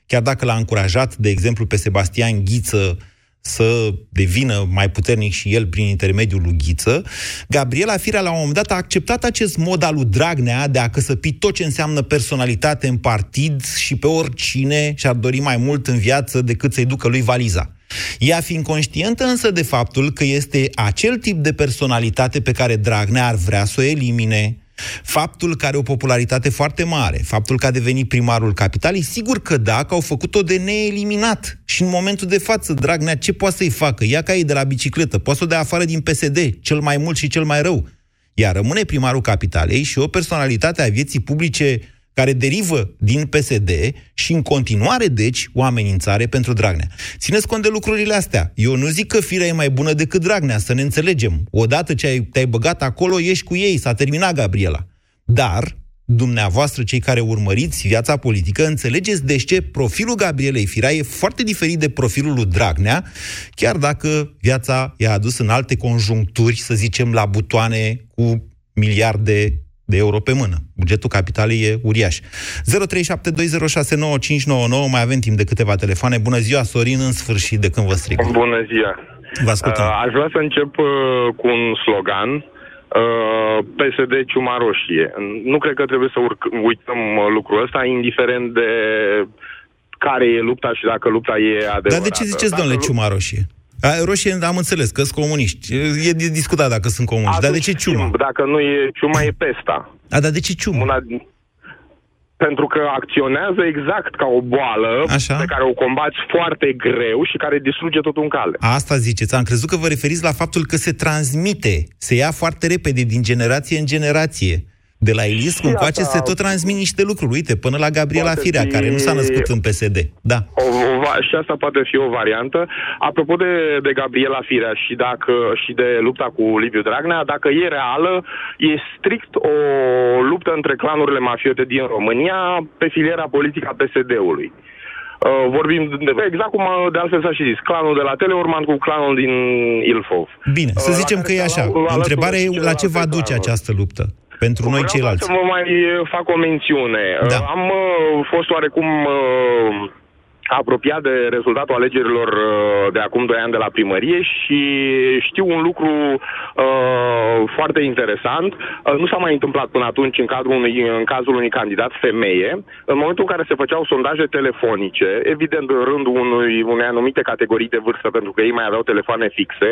Speaker 2: chiar dacă l-a încurajat, de exemplu, pe Sebastian Ghiță să devină mai puternic și el prin intermediul lui Ghiță, Gabriela Firea la un moment dat a acceptat acest mod al lui Dragnea de a căsăpi tot ce înseamnă personalitate în partid și pe oricine și-ar dori mai mult în viață decât să-i ducă lui valiza. Ea fiind conștientă însă de faptul că este acel tip de personalitate pe care Dragnea ar vrea să o elimine, Faptul că are o popularitate foarte mare, faptul că a devenit primarul capitalei, sigur că da, că au făcut-o de neeliminat. Și în momentul de față, Dragnea, ce poate să-i facă? Ia ca ei de la bicicletă, poate să o dea afară din PSD, cel mai mult și cel mai rău. Iar rămâne primarul capitalei și o personalitate a vieții publice care derivă din PSD și în continuare, deci, o amenințare pentru Dragnea. Țineți cont de lucrurile astea. Eu nu zic că firea e mai bună decât Dragnea, să ne înțelegem. Odată ce ai, te-ai băgat acolo, ești cu ei, s-a terminat Gabriela. Dar, dumneavoastră, cei care urmăriți viața politică, înțelegeți de ce profilul Gabrielei Firea e foarte diferit de profilul lui Dragnea, chiar dacă viața i-a adus în alte conjuncturi, să zicem, la butoane cu miliarde de euro pe mână. Bugetul capitalei e uriaș. 0372069599, mai avem timp de câteva telefoane. Bună ziua, Sorin, în sfârșit, de când vă strig.
Speaker 15: Bună ziua.
Speaker 2: Vă ascultăm.
Speaker 15: Uh, aș vrea să încep uh, cu un slogan. Uh, PSD Ciuma Roșie. Nu cred că trebuie să urc- uităm uh, lucrul ăsta, indiferent de care e lupta și dacă lupta e adevărată.
Speaker 2: Dar de ce ziceți,
Speaker 15: Dacă
Speaker 2: domnule,
Speaker 15: lu-
Speaker 2: ciuma roșie? A, roșie am înțeles, că sunt comuniști. E de discutat dacă sunt comuniști. Dar de ce ciuma?
Speaker 15: Schimb, Dacă nu e ciuma, e pesta.
Speaker 2: A, dar de ce ciuma?
Speaker 15: Una din- Pentru că acționează exact ca o boală
Speaker 2: Așa.
Speaker 15: pe care o combați foarte greu și care distruge tot în cale.
Speaker 2: Asta ziceți. Am crezut că vă referiți la faptul că se transmite, se ia foarte repede din generație în generație. De la Iliescu
Speaker 15: Și
Speaker 2: încoace
Speaker 15: asta-
Speaker 2: se tot transmit niște lucruri. Uite, până la Gabriela
Speaker 15: Poate
Speaker 2: Firea,
Speaker 15: fi-
Speaker 2: care nu s-a născut în PSD. Da.
Speaker 15: O, o, va- și asta poate fi o variantă. Apropo de, de Gabriela Firea și, dacă, și de lupta cu Liviu Dragnea, dacă e reală, e strict o luptă între clanurile mafiote din România pe filiera politică a PSD-ului. Uh, vorbim de, exact cum uh, de altfel s-a și zis, clanul de la Teleorman cu clanul din Ilfov.
Speaker 2: Bine, să
Speaker 15: Uh, la
Speaker 2: zicem
Speaker 15: care
Speaker 2: că e
Speaker 15: se
Speaker 2: așa.
Speaker 15: alau- alături
Speaker 2: Întrebarea e
Speaker 15: și
Speaker 2: la ce va
Speaker 15: celelalte
Speaker 2: duce
Speaker 15: clanuri.
Speaker 2: această luptă pentru noi
Speaker 15: Vreau
Speaker 2: ceilalți.
Speaker 15: să vă mai uh, fac o mențiune.
Speaker 2: Da.
Speaker 15: Uh, Am uh, fost oarecum uh, apropiat de rezultatul alegerilor uh, de acum 2 ani de la primărie și știu un lucru uh, foarte interesant. Uh, nu s-a mai întâmplat până atunci în, cadrul unui, în cazul unui candidat femeie. În momentul în care se făceau sondaje telefonice, evident în rândul unui, unei anumite categorii de vârstă, pentru că ei mai aveau telefoane fixe,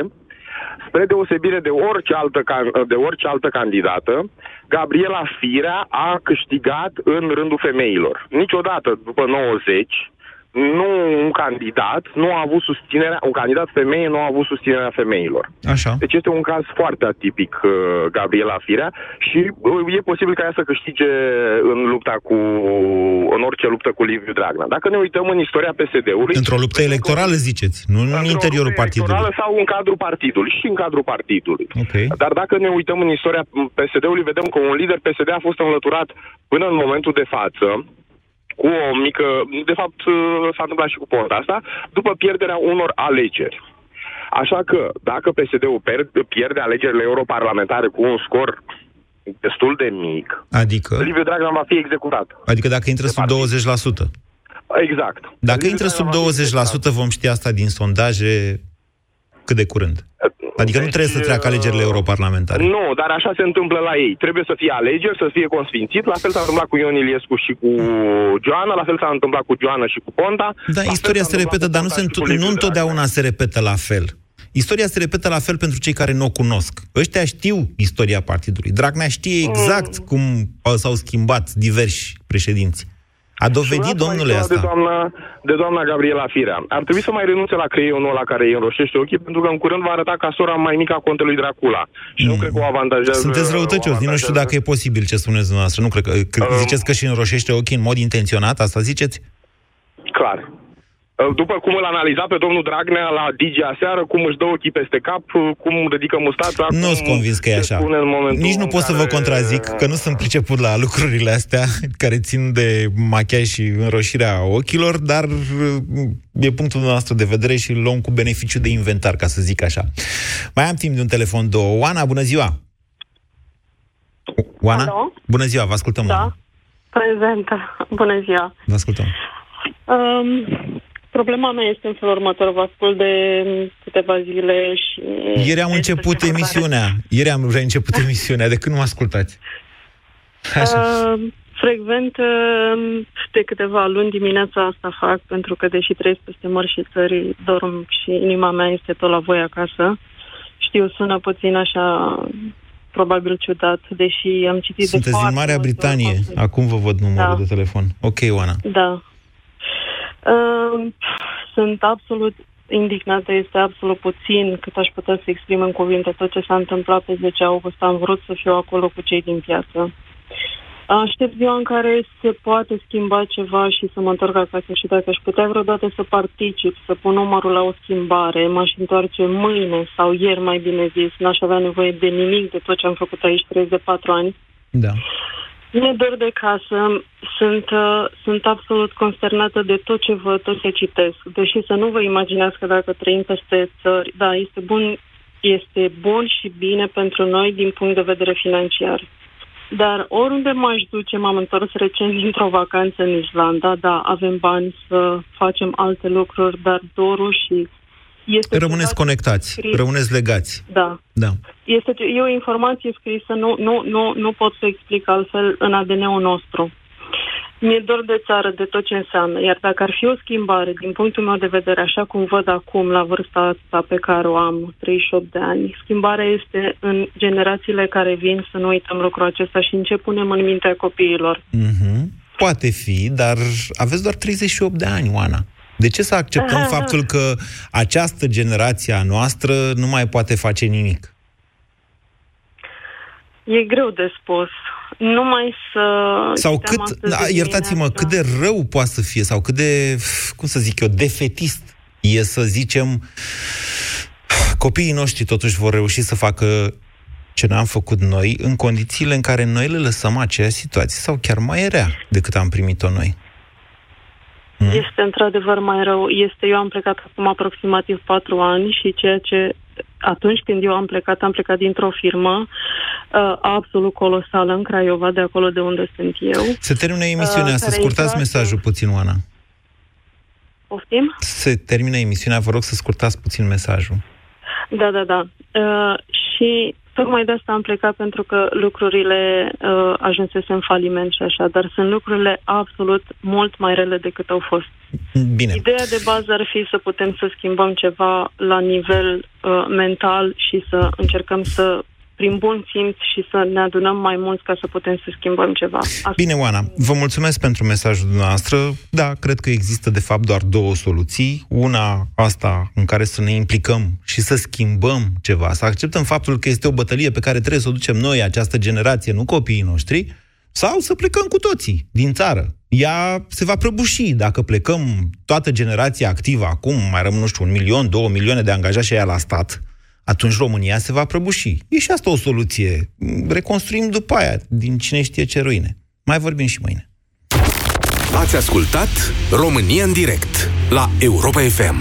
Speaker 15: spre deosebire de orice altă, can- de orice altă candidată, Gabriela Firea a câștigat în rândul femeilor. Niciodată după 90 nu un candidat nu a avut susținerea, un candidat femeie nu a avut susținerea femeilor.
Speaker 2: Așa.
Speaker 15: Deci este un caz foarte atipic, uh, Gabriela Firea, și uh, e posibil ca ea să câștige în lupta cu, în orice luptă cu Liviu Dragnea. Dacă ne uităm în istoria PSD-ului...
Speaker 2: Într-o luptă electorală, ziceți, nu în
Speaker 15: Într-o
Speaker 2: interiorul
Speaker 15: luptă
Speaker 2: partidului.
Speaker 15: electorală sau în cadrul partidului, și în cadrul partidului.
Speaker 2: Okay.
Speaker 15: Dar dacă ne uităm în istoria PSD-ului, vedem că un lider PSD a fost înlăturat până în momentul de față, cu o mică... De fapt, s-a întâmplat și cu Ponta asta, după pierderea unor alegeri. Așa că, dacă PSD-ul per- pierde alegerile europarlamentare cu un scor destul de mic,
Speaker 2: Adică?
Speaker 15: Liviu Dragnea va fi executat.
Speaker 2: Adică dacă intră sub 20%.
Speaker 15: Exact.
Speaker 2: Dacă intră sub 20%, vom ști asta din sondaje cât de curând. Adică nu trebuie să treacă alegerile europarlamentare.
Speaker 15: Nu, dar așa se întâmplă la ei. Trebuie să fie alegeri, să fie consfințit. La fel s-a întâmplat cu Ion Iliescu și cu Joana, la fel s-a întâmplat cu Joana și cu Ponta.
Speaker 2: Da,
Speaker 15: La fel
Speaker 2: istoria
Speaker 15: s-a
Speaker 2: se
Speaker 15: întâmplat
Speaker 2: repetă,
Speaker 15: cu
Speaker 2: dar nu,
Speaker 15: Ponta
Speaker 2: se,
Speaker 15: și cu
Speaker 2: întu-
Speaker 15: Liviu
Speaker 2: nu
Speaker 15: Dragnea.
Speaker 2: întotdeauna se repetă la fel. Istoria se repetă la fel pentru cei care nu o cunosc. Ăștia știu istoria partidului. Dragnea știe exact mm. cum s-au schimbat diversi președinți. A dovedit,
Speaker 15: Sunat
Speaker 2: domnule,
Speaker 15: mai
Speaker 2: asta.
Speaker 15: De doamna, de doamna Gabriela Firea. Ar trebui să mai renunțe la creionul ăla care îi înroșește ochii, pentru că în curând va arăta ca sora mai mică a contelui Dracula. Și nu cred că o avantajează...
Speaker 2: Sunteți răutăcios, nu știu dacă e posibil ce spuneți dumneavoastră. Nu cred că... că
Speaker 15: Um.
Speaker 2: ziceți că și înroșește ochii în mod intenționat, asta ziceți?
Speaker 15: Clar. După cum îl analiza pe domnul Dragnea la Digi aseară, cum își dă ochii peste cap, cum ridică mustața...
Speaker 2: Nu
Speaker 15: cum
Speaker 2: sunt convins că e
Speaker 15: se
Speaker 2: așa.
Speaker 15: spune în momentul
Speaker 2: Nici nu
Speaker 15: în
Speaker 2: pot să vă
Speaker 15: care-
Speaker 2: contrazic, că nu sunt priceput la lucrurile astea care țin de machiaj și înroșirea ochilor, dar e punctul nostru de vedere și îl luăm cu beneficiu de inventar, ca să zic așa. Mai am timp de un telefon, două. Oana, bună ziua! Oana?
Speaker 16: Alo?
Speaker 2: Bună ziua, vă ascultăm.
Speaker 16: Da.
Speaker 2: Oana.
Speaker 16: Prezentă. Bună ziua.
Speaker 2: Vă ascultăm.
Speaker 16: Um, problema mea este în felul următor. Vă ascult de câteva zile și...
Speaker 2: Ieri am început emisiunea. Ieri am reînceput emisiunea. De când nu mă ascultați?
Speaker 16: Uh, frecvent uh, de câteva luni dimineața asta fac, pentru că deși trăiesc peste mări și țări, dorm și inima mea este tot la voi acasă. Știu, sună puțin așa probabil ciudat, deși am citit de
Speaker 2: Sunteți
Speaker 16: foarte
Speaker 2: din Marea
Speaker 16: multe
Speaker 2: Britanie.
Speaker 16: ori.
Speaker 2: Acum vă văd numărul
Speaker 16: Da.
Speaker 2: de telefon. Ok, Oana.
Speaker 16: Da. Uh, sunt absolut indignată, este absolut puțin cât aș putea să exprim în cuvinte tot ce s-a întâmplat pe 10 august. Am vrut să fiu acolo cu cei din piață. Aștept ziua în care se poate schimba ceva și să mă întorc acasă și dacă aș putea vreodată să particip, să pun numărul la o schimbare, m-aș întoarce mâine sau ieri, mai bine zis, n-aș avea nevoie de nimic de tot ce am făcut aici 3 de 4 ani.
Speaker 2: Da.
Speaker 16: Mi-e dor de casă, sunt, uh, sunt absolut consternată de tot ce văd, tot ce citesc. Deși să nu vă imaginați că dacă trăim peste țări, da, este bun, este bun și bine pentru noi din punct de vedere financiar. Dar oriunde m-aș duce, m-am întors recent dintr-o vacanță în Islanda, da, avem bani să facem alte lucruri, dar dorul și este
Speaker 2: Rămâneți
Speaker 16: ceva
Speaker 2: conectați,
Speaker 16: scris.
Speaker 2: rămâneți legați.
Speaker 16: Da,
Speaker 2: Da.
Speaker 16: este e o informație scrisă, nu, nu, nu, nu pot să explic altfel în ADN-ul nostru. Mi-e dor de țară, de tot ce înseamnă. Iar dacă ar fi o schimbare, din punctul meu de vedere, așa cum văd acum, la vârsta asta pe care o am, 38 de ani, schimbarea este în generațiile care vin să nu uităm lucrul acesta și în ce punem în mintea copiilor.
Speaker 2: Mhm. Poate fi, dar aveți doar 38 de ani, Oana. De ce să acceptăm
Speaker 16: Aha.
Speaker 2: faptul că această generație a noastră nu mai poate face nimic?
Speaker 16: E greu de spus. Numai să...
Speaker 2: Sau
Speaker 16: citeam
Speaker 2: cât,
Speaker 16: astăzi
Speaker 2: da,
Speaker 16: de
Speaker 2: iertați-mă, cât de rău poate să fie, sau cât de, cum să zic eu, defetist e să zicem, copiii noștri totuși vor reuși să facă ce n-am făcut noi, în condițiile în care noi le lăsăm aceeași situație, sau chiar mai rea decât am primit-o noi.
Speaker 16: Este într-adevăr mai rău. Este, eu am plecat acum aproximativ patru ani și ceea ce atunci când eu am plecat, am plecat dintr-o firmă uh, absolut colosală în Craiova, de acolo de unde sunt eu.
Speaker 2: Se termină emisiunea,
Speaker 16: Uh,
Speaker 2: să
Speaker 16: care
Speaker 2: scurtați
Speaker 16: intra-
Speaker 2: mesajul puțin, Oana.
Speaker 16: Poftim?
Speaker 2: Se termină emisiunea, vă rog să scurtați puțin mesajul.
Speaker 16: Da, da, da. Uh, și tocmai de asta am plecat pentru că lucrurile uh, ajunsese în faliment și așa, dar sunt lucrurile absolut mult mai rele decât au fost.
Speaker 2: Bine.
Speaker 16: Ideea de bază ar fi să putem să schimbăm ceva la nivel uh, mental și să încercăm să, prin bun simț și să ne adunăm mai mulți ca să putem să schimbăm ceva. Asta
Speaker 2: Bine, Oana, vă mulțumesc pentru mesajul dumneavoastră. Da, cred că există de fapt doar două soluții. Una, asta în care să ne implicăm și să schimbăm ceva, să acceptăm faptul că este o bătălie pe care trebuie să o ducem noi, această generație, nu copiii noștri, sau să plecăm cu toții din țară. Ea se va prăbuși dacă plecăm toată generația activă acum, mai rămân, nu știu, un milion, două milioane de angajați și aia la stat, atunci România se va prăbuși. E și asta o soluție. Reconstruim după aia, din cine știe ce ruine. Mai vorbim și mâine.
Speaker 4: Ați ascultat România în direct la Europa FM.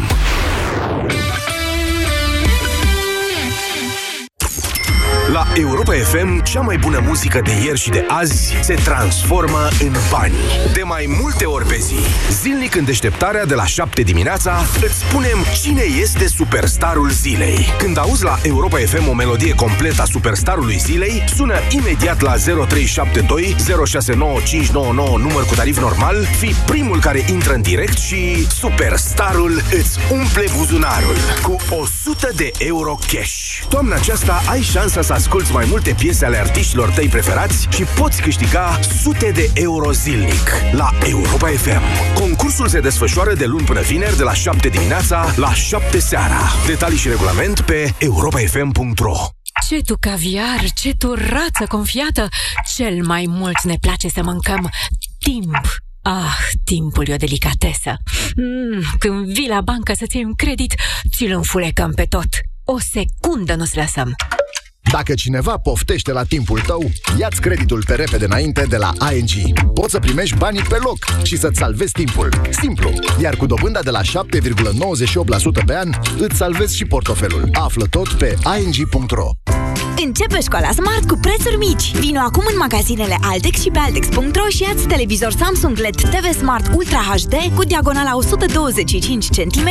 Speaker 4: La Europa FM, cea mai bună muzică de ieri și de azi se transformă în bani. De mai multe ori pe zi. Zilnic în deșteptarea de la 7 dimineața, îți spunem cine este superstarul zilei. Când auzi la Europa FM o melodie completă a superstarului zilei, sună imediat la 0372 069599 număr cu tarif normal, fi primul care intră în direct și superstarul îți umple buzunarul cu 100 de euro cash. Toamna aceasta ai șansa să asculti mai multe piese ale artiștilor tăi preferați și poți câștiga sute de euro zilnic la Europa FM. Concursul se desfășoară de luni până vineri de la 7 dimineața la 7 seara. Detalii și regulament pe europafm.ro
Speaker 17: Ce tu caviar, ce tu rață confiată, cel mai mult ne place să mâncăm timp. Ah, timpul e o delicatesă. Mm, când vii la bancă să-ți iei un credit, ți-l înfulecăm pe tot. O secundă nu-ți lăsăm.
Speaker 18: Dacă cineva poftește la timpul tău, ia-ți creditul pe repede înainte de la ING. Poți să primești banii pe loc și să-ți salvezi timpul. Simplu. Iar cu dobânda de la 7,98% pe an, îți salvezi și portofelul. Află tot pe ing.ro
Speaker 7: Începe școala Smart cu prețuri mici. Vino acum în magazinele Altex și pe Altex.ro și ia televizor Samsung LED TV Smart Ultra HD cu diagonala 125 cm